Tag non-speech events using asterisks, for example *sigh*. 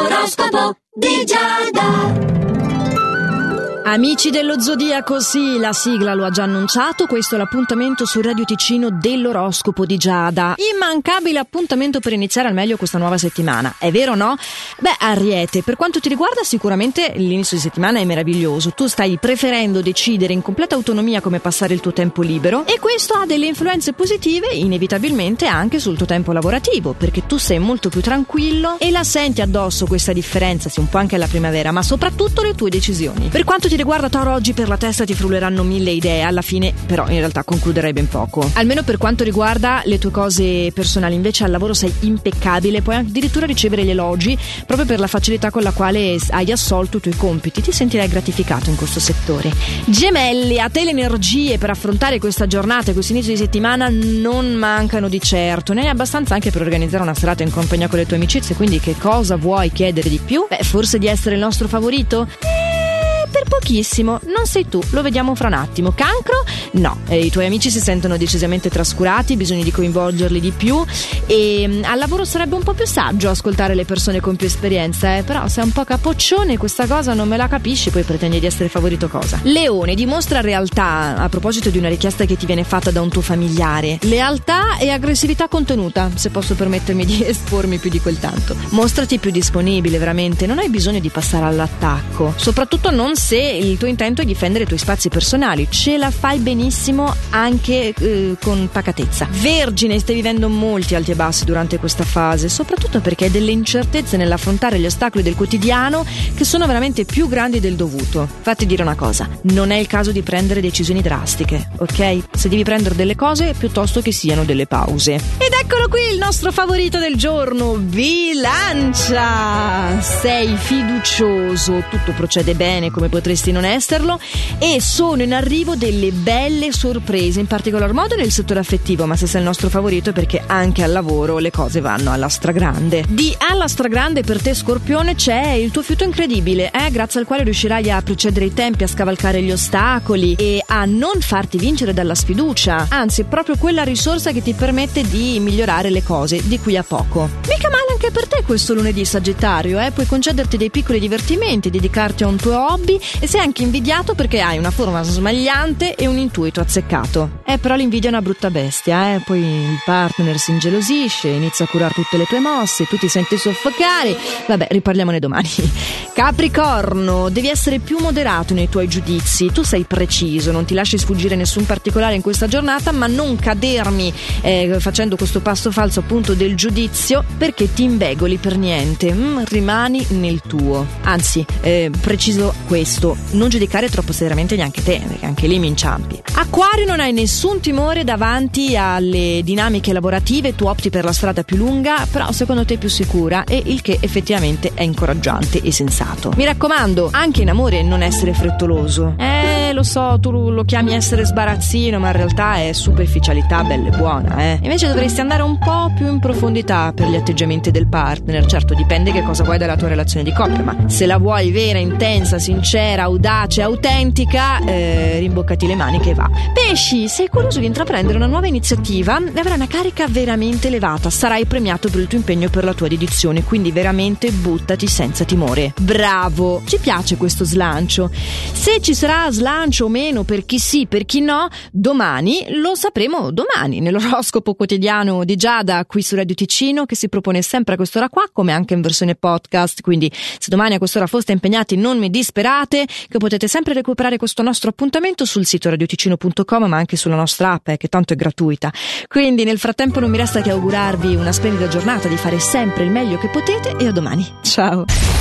L'oroscopo di Giada. Amici dello Zodiaco, sì, la sigla lo ha già annunciato, questo è l'appuntamento su Radio Ticino dell'oroscopo di Giada. Immancabile appuntamento per iniziare al meglio questa nuova settimana, è vero o no? Beh, Ariete, per quanto ti riguarda sicuramente l'inizio di settimana è meraviglioso, tu stai preferendo decidere in completa autonomia come passare il tuo tempo libero e questo ha delle influenze positive inevitabilmente anche sul tuo tempo lavorativo, perché tu sei molto più tranquillo e la senti addosso questa differenza, sì un po' anche alla primavera, ma soprattutto le tue decisioni. Per quanto ti riguarda Toro oggi per la testa ti frulleranno mille idee, alla fine però in realtà concluderai ben poco. Almeno per quanto riguarda le tue cose personali, invece al lavoro sei impeccabile, puoi addirittura ricevere gli elogi proprio per la facilità con la quale hai assolto i tuoi compiti, ti sentirai gratificato in questo settore. Gemelli, a te le energie per affrontare questa giornata e questo inizio di settimana non mancano di certo, ne hai abbastanza anche per organizzare una serata in compagnia con le tue amicizie, quindi che cosa vuoi chiedere di più? Beh, forse di essere il nostro favorito? Per pochissimo. Non sei tu, lo vediamo fra un attimo. Cancro? No, eh, i tuoi amici si sentono decisamente trascurati, bisogna di coinvolgerli di più e mh, al lavoro sarebbe un po' più saggio ascoltare le persone con più esperienza, eh? però sei un po' capoccione questa cosa non me la capisci, poi pretendi di essere favorito cosa. Leone, dimostra realtà a proposito di una richiesta che ti viene fatta da un tuo familiare. Lealtà e aggressività contenuta, se posso permettermi di *laughs* espormi più di quel tanto. Mostrati più disponibile, veramente, non hai bisogno di passare all'attacco, soprattutto non se il tuo intento è difendere i tuoi spazi personali. Ce la fai benissimo anche eh, con pacatezza. Vergine, stai vivendo molti alti e bassi durante questa fase, soprattutto perché hai delle incertezze nell'affrontare gli ostacoli del quotidiano che sono veramente più grandi del dovuto. Fatti dire una cosa, non è il caso di prendere decisioni drastiche, ok? Se devi prendere delle cose, piuttosto che siano delle pause. Ed eccolo qui il nostro favorito del giorno, Bilancia! Sei fiducioso, tutto procede bene come potresti non esserlo e sono in arrivo delle belle sorprese, in particolar modo nel settore affettivo, ma se sei il nostro favorito perché anche al lavoro le cose vanno alla stragrande. Di alla stragrande per te Scorpione c'è il tuo fiuto incredibile, eh, grazie al quale riuscirai a precedere i tempi, a scavalcare gli ostacoli e a non farti vincere dalla sfiducia, anzi è proprio quella risorsa che ti permette di migliorare le cose di qui a poco. Mica male anche per te questo lunedì Sagittario, eh? puoi concederti dei piccoli divertimenti, dedicarti a un tuo hobby e sei anche invidiato perché hai una forma smagliante e un intuito azzeccato. Eh, però l'invidia è una brutta bestia, eh? Poi il partner si ingelosisce, inizia a curare tutte le tue mosse, tu ti senti soffocare. Vabbè, riparliamone domani. *laughs* Capricorno, devi essere più moderato nei tuoi giudizi. Tu sei preciso, non ti lasci sfuggire nessun particolare in questa giornata, ma non cadermi eh, facendo questo passo falso appunto del giudizio perché ti invegoli per niente. Mm, rimani nel tuo. Anzi, eh, preciso questo, non giudicare troppo seriamente neanche te, perché anche lì mi inciampi. Acquario non hai nessun timore davanti alle dinamiche lavorative, tu opti per la strada più lunga, però secondo te più sicura e il che effettivamente è incoraggiante e sensato. Mi raccomando, anche in amore non essere frettoloso. Eh, lo so, tu lo chiami essere sbarazzino, ma in realtà è superficialità bella e buona, eh. Invece dovresti andare un po' più in profondità per gli atteggiamenti del partner. Certo, dipende che cosa vuoi dalla tua relazione di coppia, ma se la vuoi vera, intensa, sincera, audace, autentica, eh, rimboccati le maniche e va. Pesci, sei curioso di intraprendere una nuova iniziativa? Avrai una carica veramente elevata, sarai premiato per il tuo impegno e per la tua dedizione, quindi veramente buttati senza timore. Bravo! Ci piace questo slancio. Se ci sarà slancio o meno per chi sì, per chi no, domani lo sapremo domani nell'oroscopo quotidiano di Giada qui su Radio Ticino che si propone sempre a quest'ora qua, come anche in versione podcast, quindi se domani a quest'ora foste impegnati non mi disperate, che potete sempre recuperare questo nostro appuntamento sul sito radioticino.com ma anche sulla nostra app eh, che tanto è gratuita. Quindi nel frattempo non mi resta che augurarvi una splendida giornata, di fare sempre il meglio che potete e a domani. Ciao!